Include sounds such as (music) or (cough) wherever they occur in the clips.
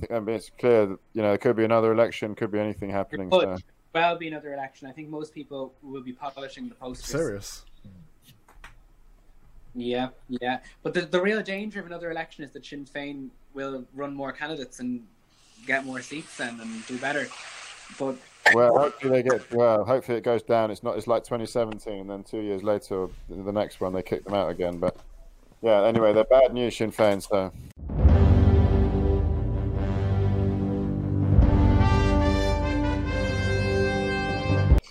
anything. I mean, it's clear that you know there could be another election, could be anything happening. Could So. well be another election. I think most people will be publishing the posters. Serious. Yeah, yeah. But the, the real danger of another election is that Sinn Féin will run more candidates and get more seats then and do better. But Well, hopefully they get. Well, hopefully it goes down. It's not. It's like 2017, and then two years later, the next one they kick them out again. But yeah, anyway, they're bad news, Sinn Féin. So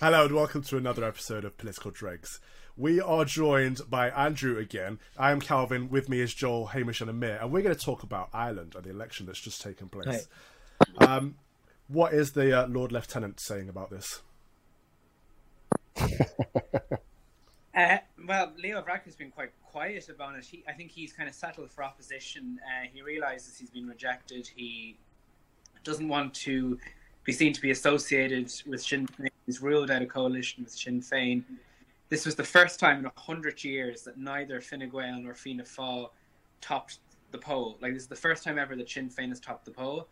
Hello and welcome to another episode of Political Dregs. We are joined by Andrew again. I am Calvin. With me is Joel, Hamish, and Amir, and we're going to talk about Ireland and the election that's just taken place. Um, what is the uh, Lord Lieutenant saying about this? (laughs) uh, well, Leo Varadkar's been quite quiet about it. He, I think he's kind of settled for opposition. Uh, he realizes he's been rejected. He doesn't want to be seen to be associated with Sinn Féin. He's ruled out a coalition with Sinn Féin. This was the first time in a hundred years that neither Fine Gael nor Fianna Fáil topped the poll. Like this is the first time ever that Sinn Féin has topped the poll.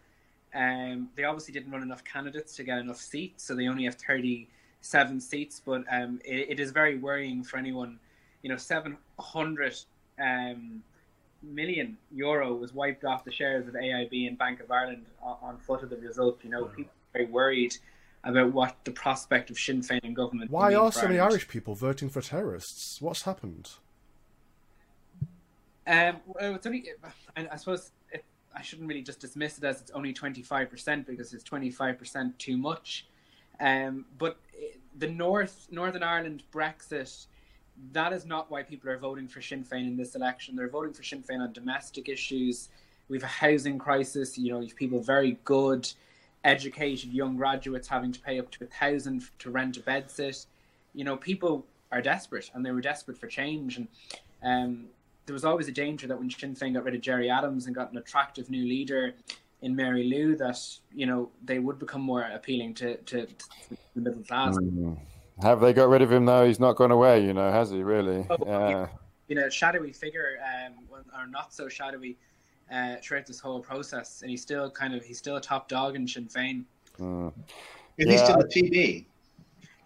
Um, they obviously didn't run enough candidates to get enough seats, so they only have thirty-seven seats. But um, it, it is very worrying for anyone. You know, seven hundred um, million euro was wiped off the shares of AIB and Bank of Ireland on, on foot of the result. You know, people are very worried about what the prospect of Sinn Féin in government. Why are so many Irish people voting for terrorists? What's happened? Um, well, it's only, and I suppose it, I shouldn't really just dismiss it as it's only 25% because it's 25% too much. Um, but the North, Northern Ireland Brexit, that is not why people are voting for Sinn Féin in this election. They're voting for Sinn Féin on domestic issues. We have a housing crisis. You know, you have people very good, educated young graduates having to pay up to a thousand to rent a bed sit. You know, people are desperate, and they were desperate for change. And um, there was always a danger that when Sinn Féin got rid of Gerry Adams and got an attractive new leader in Mary Lou, that you know they would become more appealing to, to, to the middle class. have they got rid of him though? He's not gone away. You know, has he really? Oh, Yeah. You know, shadowy figure, um, or not so shadowy, uh, throughout this whole process, and he's still kind of he's still a top dog in Sinn Féin. Mm. Is he Yeah. still a TD?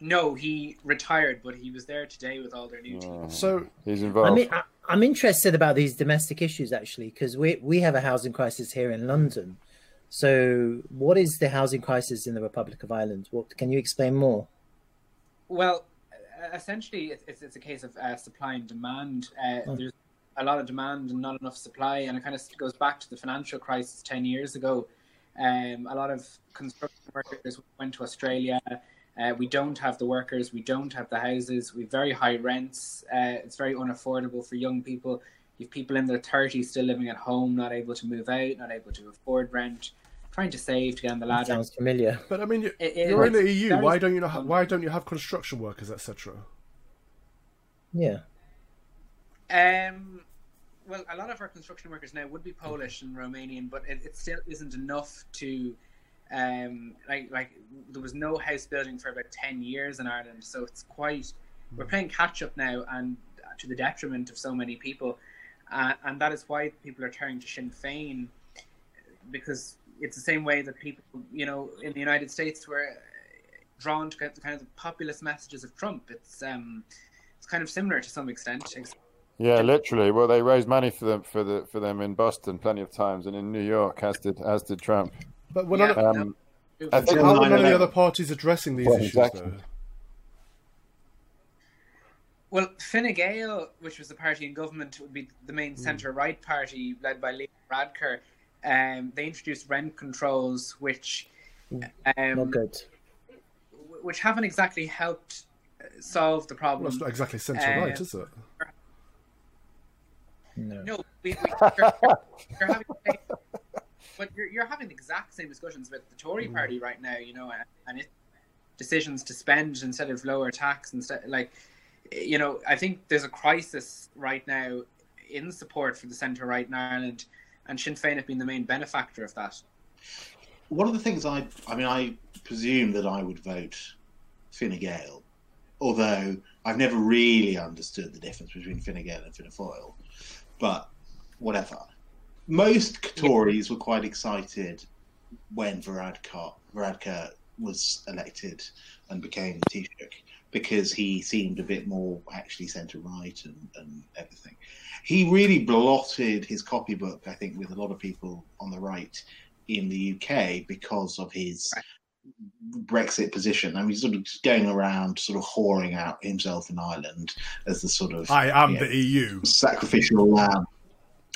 No, he retired, but he was there today with all their new team. Yeah. So, He's involved. I mean, I, I'm interested about these domestic issues actually because we we have a housing crisis here in London. So, what is the housing crisis in the Republic of Ireland? What can you explain more? Well, uh, essentially, it's, it's, it's a case of uh, supply and demand. Uh, Oh. There's a lot of demand and not enough supply, and it kind of goes back to the financial crisis 10 years ago. Um, a lot of construction workers went to Australia. Uh, we don't have the workers, we don't have the houses, we have very high rents. Uh, it's very unaffordable for young people. You have people in their 30s still living at home, not able to move out, not able to afford rent, trying to save to get on the That ladder. sounds familiar. but I mean, you, It- it- you're in the EU. Why don't you know? Why don't you have construction workers, etc.? Yeah. Um, well, a lot of our construction workers now would be Polish and Romanian, but it, it still isn't enough to, um, like like there was no house building for about ten years in Ireland, so it's quite we're playing catch up now, and to the detriment of so many people, uh, and that is why people are turning to Sinn Féin, because it's the same way that people, you know, in the United States were drawn to the kind of the populist messages of Trump. It's um, it's kind of similar to some extent. ex- Yeah, literally. Well, they raised money for them for the for them in Boston plenty of times, and in New York, as did as did Trump. But when Yeah. none, Um, I think how are none of the other parties addressing these Well, issues exactly. though? Well, Fine Gael, which was the party in government, would be the main centre right party led by Leo Varadkar. Um, they introduced rent controls, which Not um, good. which haven't exactly helped uh, solve the Well, problem. it's not exactly centre Uh, right, is it? No. No, we, we, you're, you're having, but you're, you're having the exact same discussions with the Tory Mm. party right now, you know, and, and it decisions to spend instead of lower tax instead. Like, you know, I think there's a crisis right now in support for the centre right in Ireland, and Sinn Féin have been the main benefactor of that. One of the things I, I mean, I presume that I would vote Fine Gael, although I've never really understood the difference between Fine Gael and Fianna Fáil. But whatever. Most Tories were quite excited when Varadkar Varadkar was elected and became Taoiseach because he seemed a bit more actually centre right and, and everything. He really blotted his copybook, I think, with a lot of people on the right in the UK because of his Brexit position. I mean, he's sort of going around, sort of whoring out himself in Ireland as the sort of I am you know, the EU. sacrificial lamb,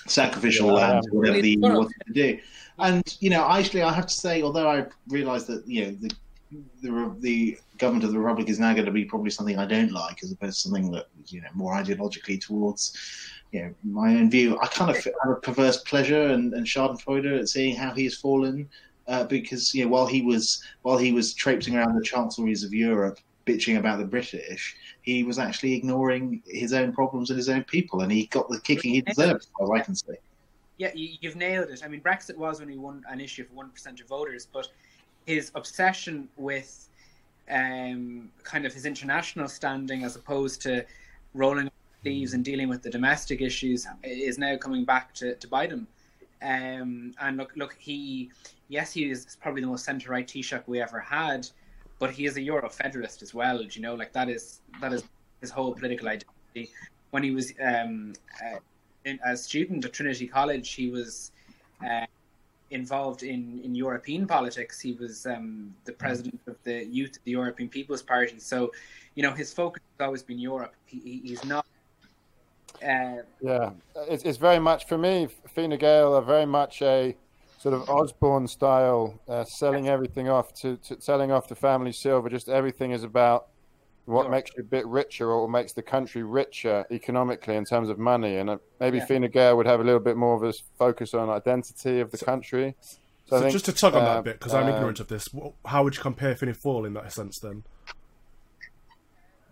sacrificial Yeah, lamb, whatever the Well, wanted to do. And you know, actually, I have to say, although I realise that you know the the the government of the republic is now going to be probably something I don't like, as opposed to something that you know more ideologically towards you know my own view. I kind of have a perverse pleasure and, and Schadenfreude at seeing how he has fallen. Uh, because you know, while he was while he was traipsing around the chancelleries of Europe, bitching about the British, he was actually ignoring his own problems and his own people, and he got the kicking he deserved, as far as I can say. Yeah, you, you've nailed it. I mean, Brexit was only one an issue for one percent of voters, but his obsession with um, kind of his international standing, as opposed to rolling up sleeves and dealing with the domestic issues, is now coming back to, to bite him. Um, and look, look, he yes, he is probably the most centre right Taoiseach we ever had, but he is a Euro federalist as well. You know, like that is that is his whole political identity. When he was um, uh, in, a student at Trinity College, he was uh, involved in, in European politics. He was um, the president of the youth of the European People's Party. So, you know, his focus has always been Europe. He, he- he's not. Uh, Yeah, it's, it's very much for me. Fine Gael are very much a sort of Osborne style, uh, selling everything off to, to selling off the family silver. Just everything is about what Sure. makes you a bit richer or what makes the country richer economically in terms of money. And uh, maybe Yeah. Fine Gael would have a little bit more of a focus on identity of the country. So, I think, just to tug on uh, that bit, because I'm uh, ignorant of this, how would you compare Fianna Fáil in that sense then?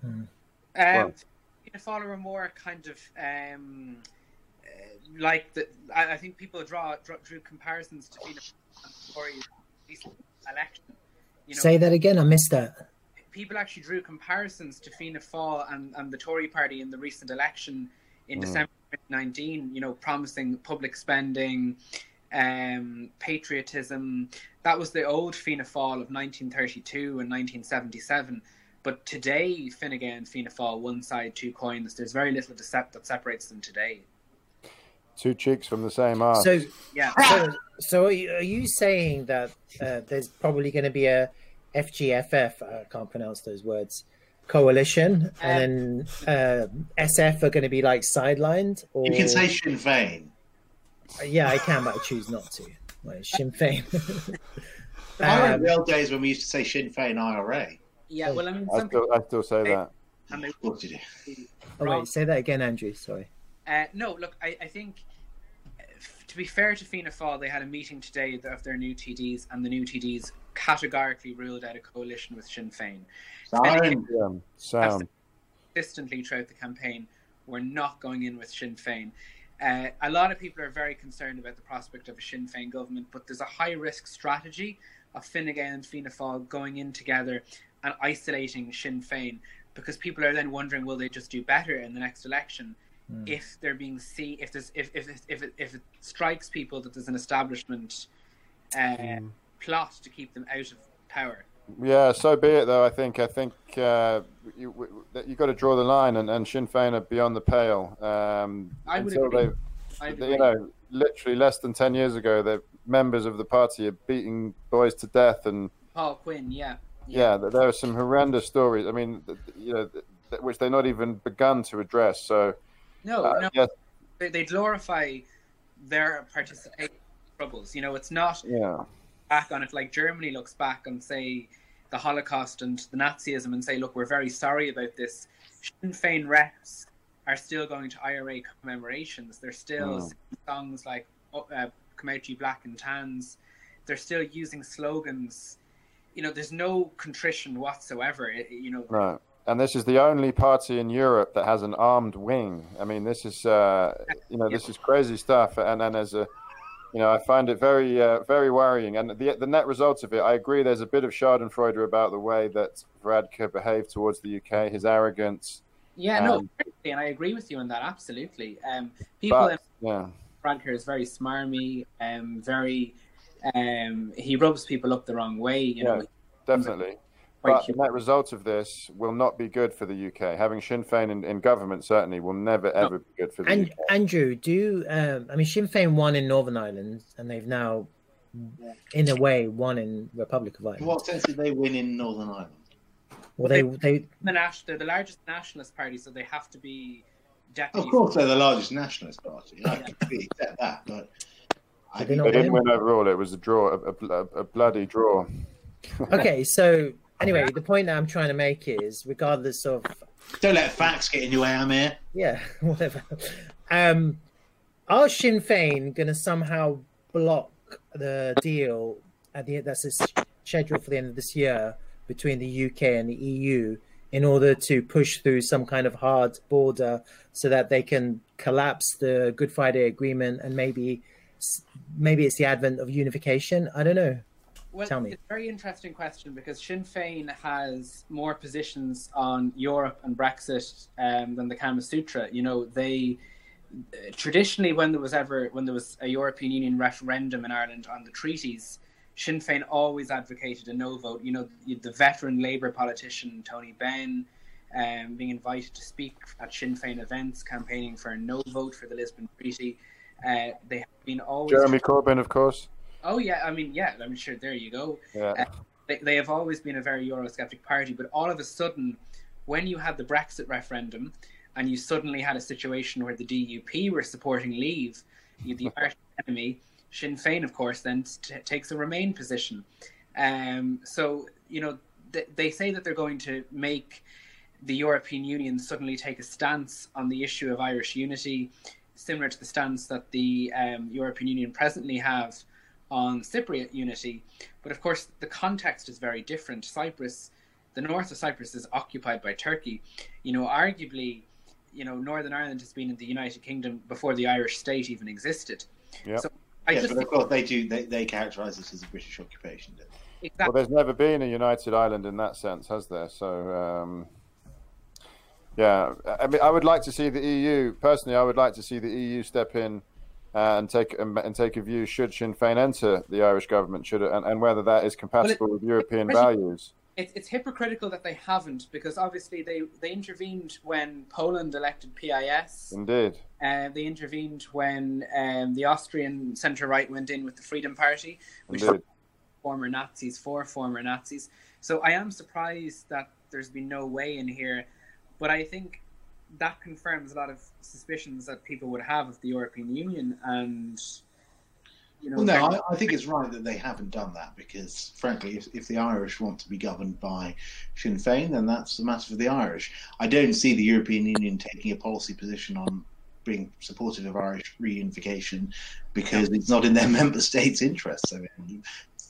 Um, Well- Fianna Fáil are more kind of um, uh, like the. I, I think people draw, draw drew comparisons to Fianna Fáil and the Tories recent election. You know, Say that again. I missed that. people actually drew comparisons to Fianna Fáil and, and the Tory party in the recent election in Mm. December 2019, you know, promising public spending, um, patriotism. That was the old Fianna Fáil of 1932 and 1977. But today, Fine Gael and Fianna Fáil, one side, two coins. There's very little decept that separates them today. two cheeks from the same arse. So, Yeah. so, so are you, are you saying that uh, there's probably going to be a FGFF? I can't pronounce those words. Coalition, and then uh, SF are going to be like sidelined, or You can say Sinn Féin. yeah, I can, but I choose not to. Like Sinn Féin. (laughs) I remember um, the old days when we used to say Sinn Féin IRA. Yeah, well, I mean, I some still, I still say that. and they What you do? oh wait, say that again, Andrew. Sorry. Uh, no, look, I, I think uh, to be fair to Fianna Fáil, they had a meeting today of their new TDs, and the new TDs categorically ruled out a coalition with Sinn Féin. Siren. Yeah, sound. Consistently throughout the campaign, we're not going in with Sinn Féin. Uh, a lot of people are very concerned about the prospect of a Sinn Féin government, but there's a high risk strategy of Fine Gael and Fianna Fáil going in together and isolating Sinn Féin because people are then wondering will they just do better in the next election Hmm. if they're being seen if there's if if if it, if it strikes people that there's an establishment uh, plot to keep them out of power. Yeah, so be it. Though I think I think uh, you you got to draw the line, and, and Sinn Féin are beyond the pale. Um, I would until agree. they, they- you know, literally less than ten years ago, the members of the party are beating boys to death, and Paul Quinn, yeah, yeah, th- there are some horrendous stories. I mean, you know, which they're not even begun to address. So, no, uh, no, yes, they, they glorify their participation troubles. You know, it's not yeah, back on it like Germany looks back on say the Holocaust and the Nazism and say, look, we're very sorry about this. Sinn Féin reps are still going to IRA commemorations. They're still Mm. singing songs like oh, uh, "Come Out You Black and Tans." They're still using slogans. You know, there's no contrition whatsoever. You know, right. And this is the only party in Europe that has an armed wing. I mean, this is uh, you know this is crazy stuff. And then as a you know, I find it very, uh, very worrying. And the the net result of it, I agree. There's a bit of Schadenfreude about the way that Varadkar behaved towards the UK, his arrogance. yeah, no, Um, and I agree with you on that absolutely. Um, people But in yeah, Varadkar is very smarmy, um, very Um, he rubs people up the wrong way. You know, definitely. But the net result of this will not be good for the UK. Having Sinn Féin in, in government certainly will never ever be good for the And UK. Andrew, do you, um, I mean Sinn Féin won in Northern Ireland, and they've now, in a way, won in Republic of Ireland. what sense did they win in Northern Ireland? Well, they they the nas- they're the largest nationalist party, so they have to be deputy. Of course, they're the largest nationalist party. I completely accept that, but I Did they not They didn't win? win overall. It was a draw, a, a, a bloody draw. (laughs) okay. So anyway, the point that I'm trying to make is, regardless of don't let facts get in your way, Amir. yeah, (laughs) whatever. Um, are Sinn Féin going to somehow block the deal at the that's scheduled for the end of this year between the UK and the EU in order to push through some kind of hard border so that they can collapse the Good Friday Agreement and maybe maybe it's the advent of unification? I don't know. Well, Tell me. it's a very interesting question because Sinn Féin has more positions on Europe and Brexit um, than the Kama Sutra. You know, they uh, traditionally, when there was ever when there was a European Union referendum in Ireland on the treaties, Sinn Féin always advocated a no vote. You know, the the veteran Labour politician Tony Benn. Um, being invited to speak at Sinn Féin events, campaigning for a no vote for the Lisbon Treaty. Uh, they have been always. Jeremy Corbyn, of course. Oh yeah, I mean, yeah, I'm sure. There you go Yeah. they, they have always been a very Eurosceptic party, but all of a sudden, when you had the Brexit referendum and you suddenly had a situation where the DUP were supporting Leave, the (laughs) enemy, Sinn Féin, of course, then t- takes a Remain position. Um, so, you know, th- they say that they're going to make the European Union suddenly take a stance on the issue of Irish unity, similar to the stance that the um, European Union presently have on Cypriot unity. But of course, the context is very different. Cyprus, the north of Cyprus, is occupied by Turkey. You know, arguably, you know, Northern Ireland has been in the United Kingdom before the Irish state even existed. Yep. So I yeah, just but of course they do. They, they characterise it as a British occupation. Exactly. Well, there's never been a united Ireland in that sense, has there? So, um, yeah, I mean, I would like to see the EU personally. I would like to see the EU step in uh, and take and, and take a view. Should Sinn Féin enter the Irish government? Should it, and, and whether that is compatible with European values? it's, it's hypocritical that they haven't because obviously they, they intervened when Poland elected PIS. Indeed. Uh, they intervened when um, the Austrian centre right went in with the Freedom Party, which Indeed. former Nazis for former Nazis. So I am surprised that there's been no way in here, but I think that confirms a lot of suspicions that people would have of the European Union and. You know, Well, no, I, I think it's right that they haven't done that because, frankly, if, if the Irish want to be governed by Sinn Féin, then that's the matter for the Irish. I don't see the European Union taking a policy position on being supportive of Irish reunification because it's not in their (laughs) member states' interests. I mean,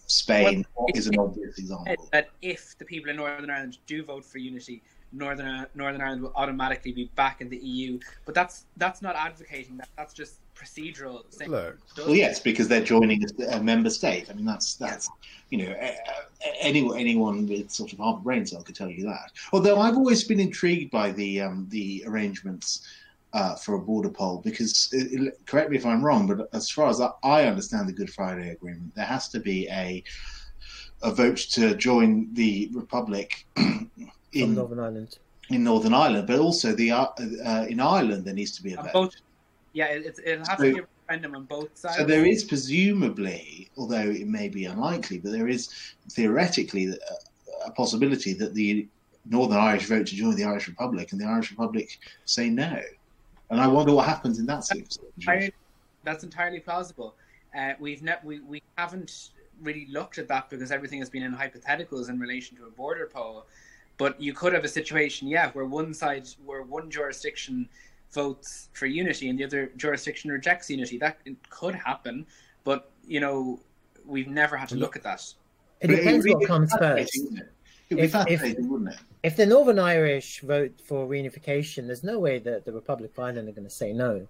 Spain is an obvious example. that if the people in Northern Ireland do vote for unity, Northern Northern Ireland will automatically be back in the EU. But that's that's not advocating that. That's just procedural. saying- Look, Well, yes, because they're joining a, a member state. I mean, that's that's you know, a- a- anyone anyone with sort of half a brain cell could tell you that. Although I've always been intrigued by the um, the arrangements uh, for a border poll because, it, it- correct me if I'm wrong, but as far as I, I understand the Good Friday Agreement, there has to be a a vote to join the republic from (clears throat) in Northern Ireland. in Northern Ireland, but also the uh, uh, in Ireland there needs to be a vote. both, yeah, it, it'll have to be a referendum on both sides. So there is presumably, although it may be unlikely, but there is theoretically a, a possibility that the Northern Irish vote to join the Irish Republic and the Irish Republic say no. And I wonder what happens in that situation. I, that's entirely plausible. Uh, we've ne- we we haven't really looked at that because everything has been in hypotheticals in relation to a border poll. But you could have a situation, yeah, where one side, where one jurisdiction votes for unity and the other jurisdiction rejects unity. That could happen, but you know, we've never had to look at that. It But it depends what comes first. wouldn't it? It would be If- if- fascinating, wouldn't it? If the Northern Irish vote for reunification, there's no way that the Republic of Ireland are going to say no.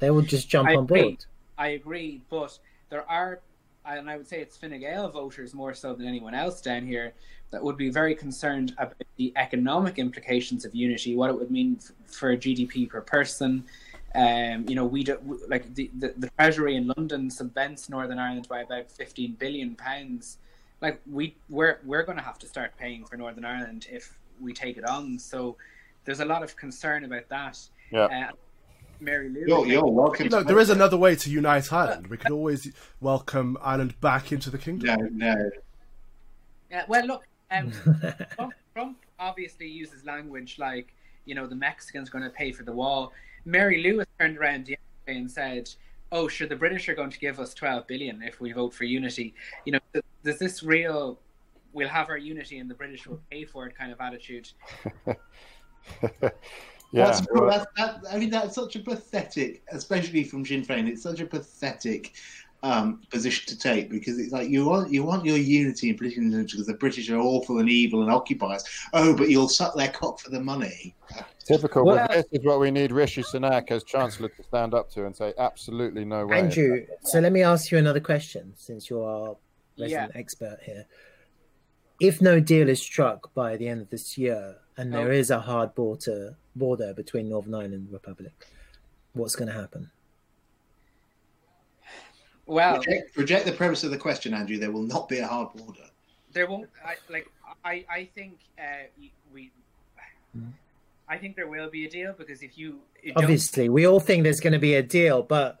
They will just jump I on agree. board. I agree, but there are, and I would say it's Fine Gael voters more so than anyone else down here that would be very concerned about the economic implications of unity, what it would mean f- for GDP per person, Um, you know, we do, like the, the, the Treasury in London subvents Northern Ireland by about fifteen billion pounds. Like we we're we're going to have to start paying for Northern Ireland if we take it on. So there's a lot of concern about that. Yeah. Uh, Mary Lou. You're, you're welcome. No, to- there is another way to unite Ireland. We could always welcome Ireland back into the kingdom. No, no. Yeah, well, look, um, (laughs) Trump, Trump obviously uses language like, you know, the Mexicans going to pay for the wall. Mary Lewis turned around yesterday and said, "Oh, sure, the British are going to give us twelve billion if we vote for unity." You know, th- there's this real, we'll have our unity and the British will pay for it kind of attitude. (laughs) yeah. That's, well, that's, that, I mean, that's such a pathetic, especially from Sinn Féin. It's such a pathetic um, position to take because it's like you want you want your unity in political intelligence because the British are awful and evil and occupiers. Oh, but you'll suck their cock for the money. typical. Well- but this is what we need Rishi Sunak as Chancellor to stand up to and say, absolutely no way. Andrew, so let me ask you another question since you're our resident Yeah. expert here. If no deal is struck by the end of this year and there Oh. is a hard border border between Northern Ireland and the Republic, what's going to happen? Well, Reject, reject the premise of the question, Andrew. There will not be a hard border. there won't I, like I I think uh, we. I think there will be a deal because if you, you Obviously, we all think there's going to be a deal, but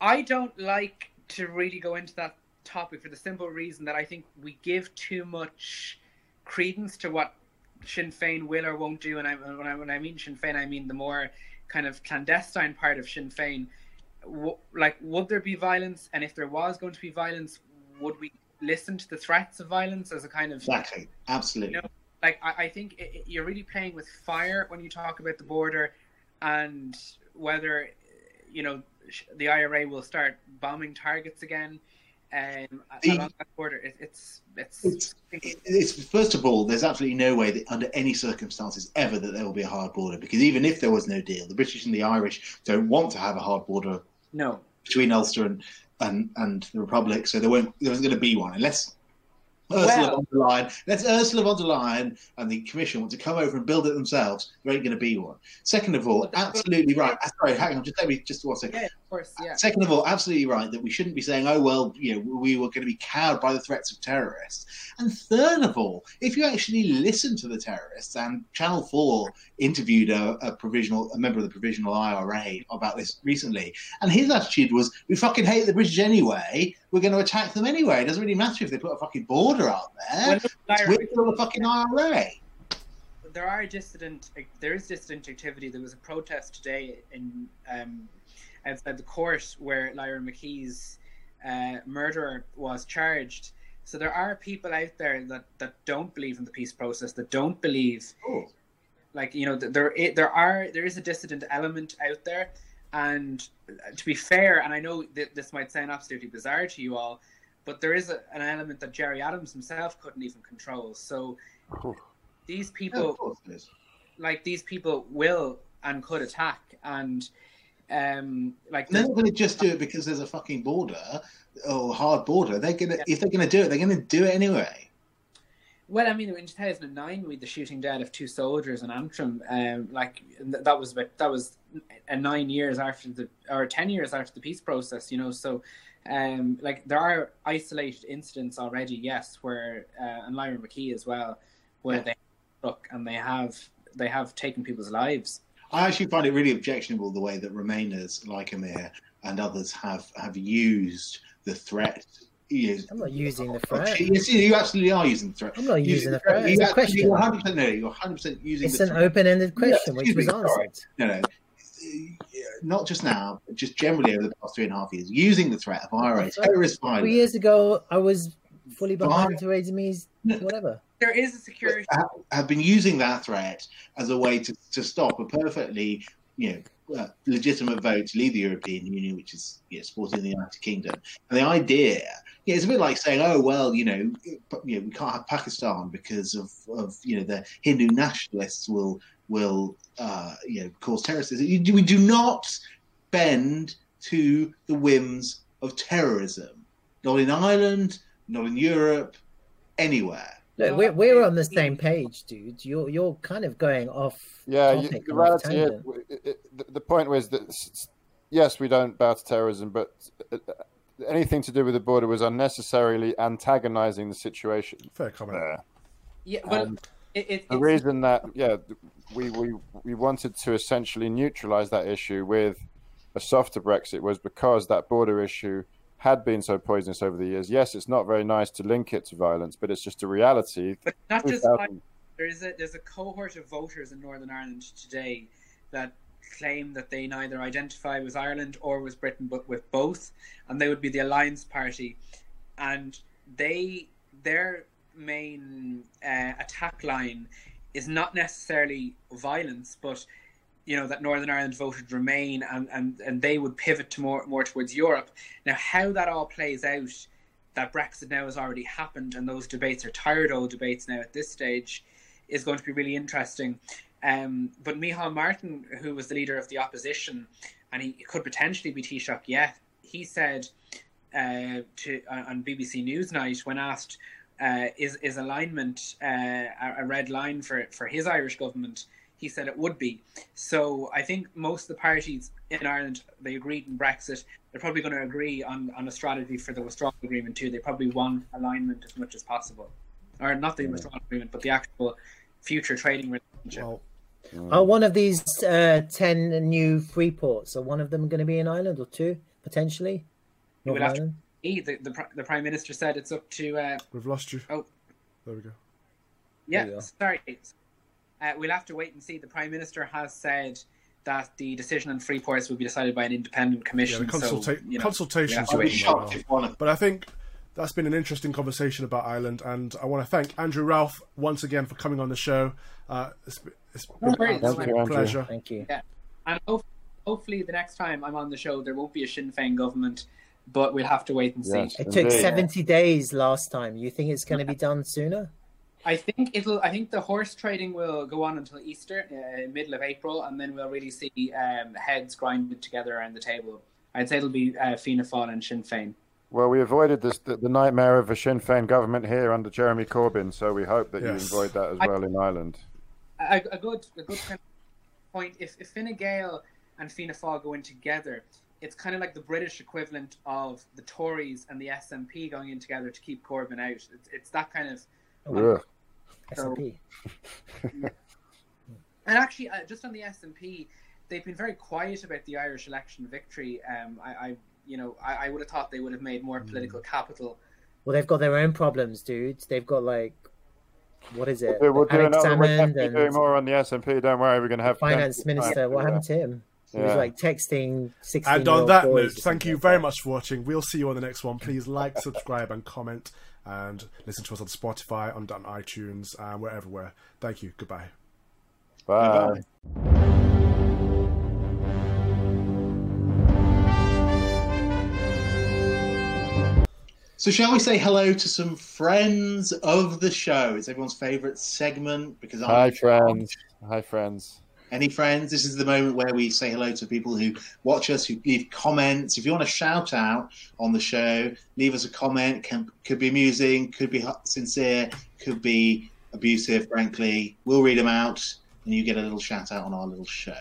I don't like to really go into that topic for the simple reason that I think we give too much credence to what Sinn Féin will or won't do. And I, when, I, when I mean Sinn Féin, I mean the more kind of clandestine part of Sinn Féin. W- like, would there be violence? And if there was going to be violence, would we listen to the threats of violence as a kind of Exactly. Absolutely. No. like I, I think it, you're really playing with fire when you talk about the border and whether you know the IRA will start bombing targets again um, The- along that border. It, it's it's, It's, it- it's first of all, there's absolutely no way that under any circumstances ever that there will be a hard border because even if there was no deal, the British and the Irish don't want to have a hard border no. between Ulster and and, and the Republic, so there won't there wasn't going to be one unless Ursula Well- von der Leyen, unless Ursula von der Leyen and the Commission want to come over and build it themselves. There ain't going to be one. Second of all, absolutely right. uh, Sorry, hang on, just let me just one second. Yeah, course. Yeah. Second of all, absolutely right that we shouldn't be saying, "Oh well, you know, we were going to be cowed by the threats of terrorists." And third of all, if you actually listen to the terrorists, and Channel Four interviewed a, a provisional, a member of the provisional IRA about this recently, and his attitude was, "We fucking hate the British anyway. We're going to attack them anyway. It doesn't really matter if they put a fucking border out there. Well, look, It's Lyra, with the fucking IRA." there are dissident there is dissident activity. There was a protest today in um, outside the court where Lyra McKee's uh, murderer was charged. So there are people out there that, that don't believe in the peace process, that don't believe Oh. like you know there i- there are there is a dissident element out there, and uh, to be fair, and I know that this might sound absolutely bizarre to you all, but there is a, an element that Gerry Adams himself couldn't even control. So Oof. these people of course it is. like these people will and could attack and um like They're not going to just do it because there's a fucking border or hard border. They're going to, Yeah. if they're going to do it, they're going to do it anyway. well i mean in 2009 we had the shooting dead of two soldiers in antrim um like that was about that was nine years after the or 10 years after the peace process you know so um like there are isolated incidents already yes where uh, and lyra mckee as well where Yeah. they look and they have they have taken people's lives I actually find it really objectionable the way that Remainers like Amir and others have have used the threat. I'm not using the threat. Yes, you absolutely are using the threat. I'm not using the threat. threat. It's You a question. You're 100% no, you're 100% using It's an open-ended question, which was answered. No, no. Not just now, but just generally over the past three and a half years, using the threat of IRA, terrorist Three years ago, I was fully behind Fine. Theresa May's whatever. there is a security have, have been using that threat as a way to, to stop a perfectly you know uh, legitimate vote to leave the European Union, which is you know, supporting the United Kingdom. And the idea, yeah, it's a bit like saying, oh well, you know, you know, we can't have Pakistan because of, of you know the Hindu nationalists will will uh, you know cause terrorism. We do not bend to the whims of terrorism, not in Ireland, not in Europe, anywhere. Look, we're we're on the same page, dude. You're you're kind of going off. Yeah, you, the reality is, it, it, the- the point was that s- s- yes, we don't bow to terrorism, but uh, anything to do with the border was unnecessarily antagonizing the situation. Fair comment. there. Yeah, well, Um, it, it, The it's- reason that yeah, we, we we wanted to essentially neutralize that issue with a softer Brexit was because that border issue had been so poisonous over the years. Yes, it's not very nice to link it to violence, but it's just a reality. (laughs) but not just 2000 there is a there's a cohort of voters in Northern Ireland today that claim that they neither identify with Ireland or with Britain, but with both, and they would be the Alliance Party, and they their main uh, attack line is not necessarily violence, but you know that Northern Ireland voted Remain, and and and they would pivot to more more towards Europe. Now, how that all plays out that Brexit now has already happened and those debates are tired old debates now at this stage is going to be really interesting. Um, but Micheál Martin, who was the leader of the opposition, and he could potentially be Taoiseach yet, he said uh, to on BBC Newsnight when asked, uh, "Is is alignment uh, a, a red line for for his Irish government?" He said it would be. So I think most of the parties in Ireland they agreed in Brexit. They're probably going to agree on, on a strategy for the withdrawal agreement too. They probably want alignment as much as possible, or not the withdrawal agreement, but the actual future trading relationship. Well, Are one of these uh, ten new free ports? Are one of them going to be in Ireland or two potentially? You Northern have to- Ireland? He, the, the the prime minister said it's up to uh, we've lost you. Oh. There we go. yeah. There you are. Sorry, uh, we'll have to wait and see. The prime minister has said that the decision on free ports will be decided by an independent commission. the consulta- so, you know, consultations yeah, are I'd be going shocked well. if one of But I think that's been an interesting conversation about Ireland, and I want to thank Andrew Ralph once again for coming on the show. Uh, it's, been- it's been No worries. an absolute you, pleasure. Thank you. and hope, hopefully the next time I'm on the show there won't be a Sinn Féin government, but we'll have to wait and see. Yes. It took seventy days last time. You think it's going to be done sooner? I think it'll. I think the horse trading will go on until Easter, uh, middle of April, and then we'll really see um, heads grinded together around the table. I'd say it'll be uh, Fianna Fáil and Sinn Féin. Well, we avoided this the, the nightmare of a Sinn Féin government here under Jeremy Corbyn, so we hope that Yes. you avoid that as I- well in Ireland. A, a good, a good kind of point. If, if Fine Gael and Fianna Fáil go in together, it's kind of like the British equivalent of the Tories and the SNP going in together to keep Corbyn out. It's, it's that kind of. Ugh. (laughs) SNP. And actually, uh, just on the SNP, they've been very quiet about the Irish election victory. Um, I, I, you know, I, I would have thought they would have made more political capital. Well, they've got their own problems, dudes. They've got like, what is it? We'll do Alex another. We're Salmond definitely doing more on the SNP. Don't worry, we're going to have finance plenty of time minister. What happened to him? He was like texting sixteen. And on that note, thank you very much for watching. We'll see you on the next one. Please like, (laughs) subscribe, and comment, and listen to us on Spotify, on, on iTunes, uh, and we're everywhere. Thank you. Goodbye. Bye. So shall we say hello to some friends of the show? It's everyone's favourite segment because I'm hi friends. Hi, friends. Any friends? This is the moment where we say hello to people who watch us, who leave comments. If you want to shout out on the show, leave us a comment. Can, could be amusing, could be sincere, could be abusive. Frankly, we'll read them out, and you get a little shout out on our little show.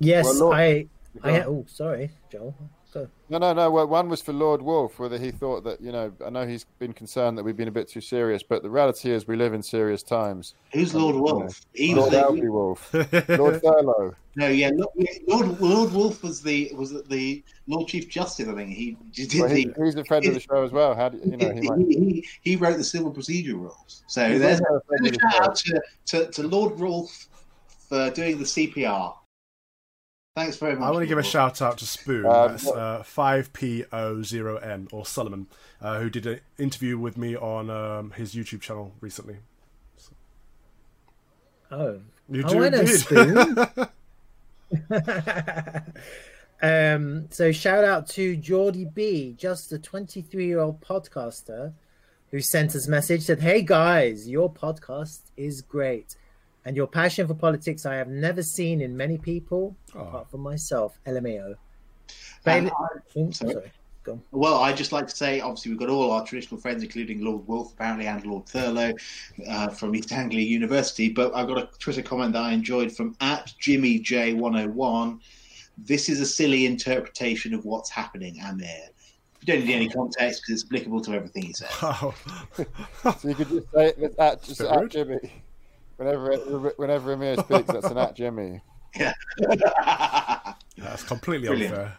Yes, Well, look- I. I oh, sorry, Joel. Go. No, no, no. Well, one was for Lord Woolf, whether he thought that, you know, I know he's been concerned that we've been a bit too serious, but the reality is we live in serious times. Who's Lord Woolf? He was Lord the, Woolf. Lord (laughs) Thurlow. no, yeah, Lord, Lord Lord Woolf was the was the Lord Chief Justice. I think he did Well, he, the. he's a friend of the show as well. How do you, you know, he might. he, (laughs) he, he wrote the civil procedure rules. So He's there's a a shout out to, to, to Lord Woolf for doing the CPR. Thanks very much. I want to give a shout out to Spoon, Um, that's uh, 5PO0N, or Solomon, uh, who did an interview with me on um, his YouTube channel recently. Oh, You Oh, do I know. Spoon. (laughs) (laughs) um, so shout out to Geordie B, just a 23 year old podcaster who sent us a message said, Hey guys, your podcast is great. And your passion for politics I have never seen in many people Aw. apart from myself. LMAO. And Bailey- I- Oh, sorry. sorry. Well, I'd just like to say, obviously, we've got all our traditional friends, including Lord Woolf, apparently, and Lord Thurlow uh, from East Anglia University. But I've got a Twitter comment that I enjoyed from at Jimmy J101. This is a silly interpretation of what's happening, Amir. You don't need any context because it's applicable to everything he says. (laughs) Wow. So you could just say it's at, just at. Jimmy. Whenever whenever Amir speaks, that's an at Jimmy. (laughs) Yeah. That's completely Brilliant. unfair.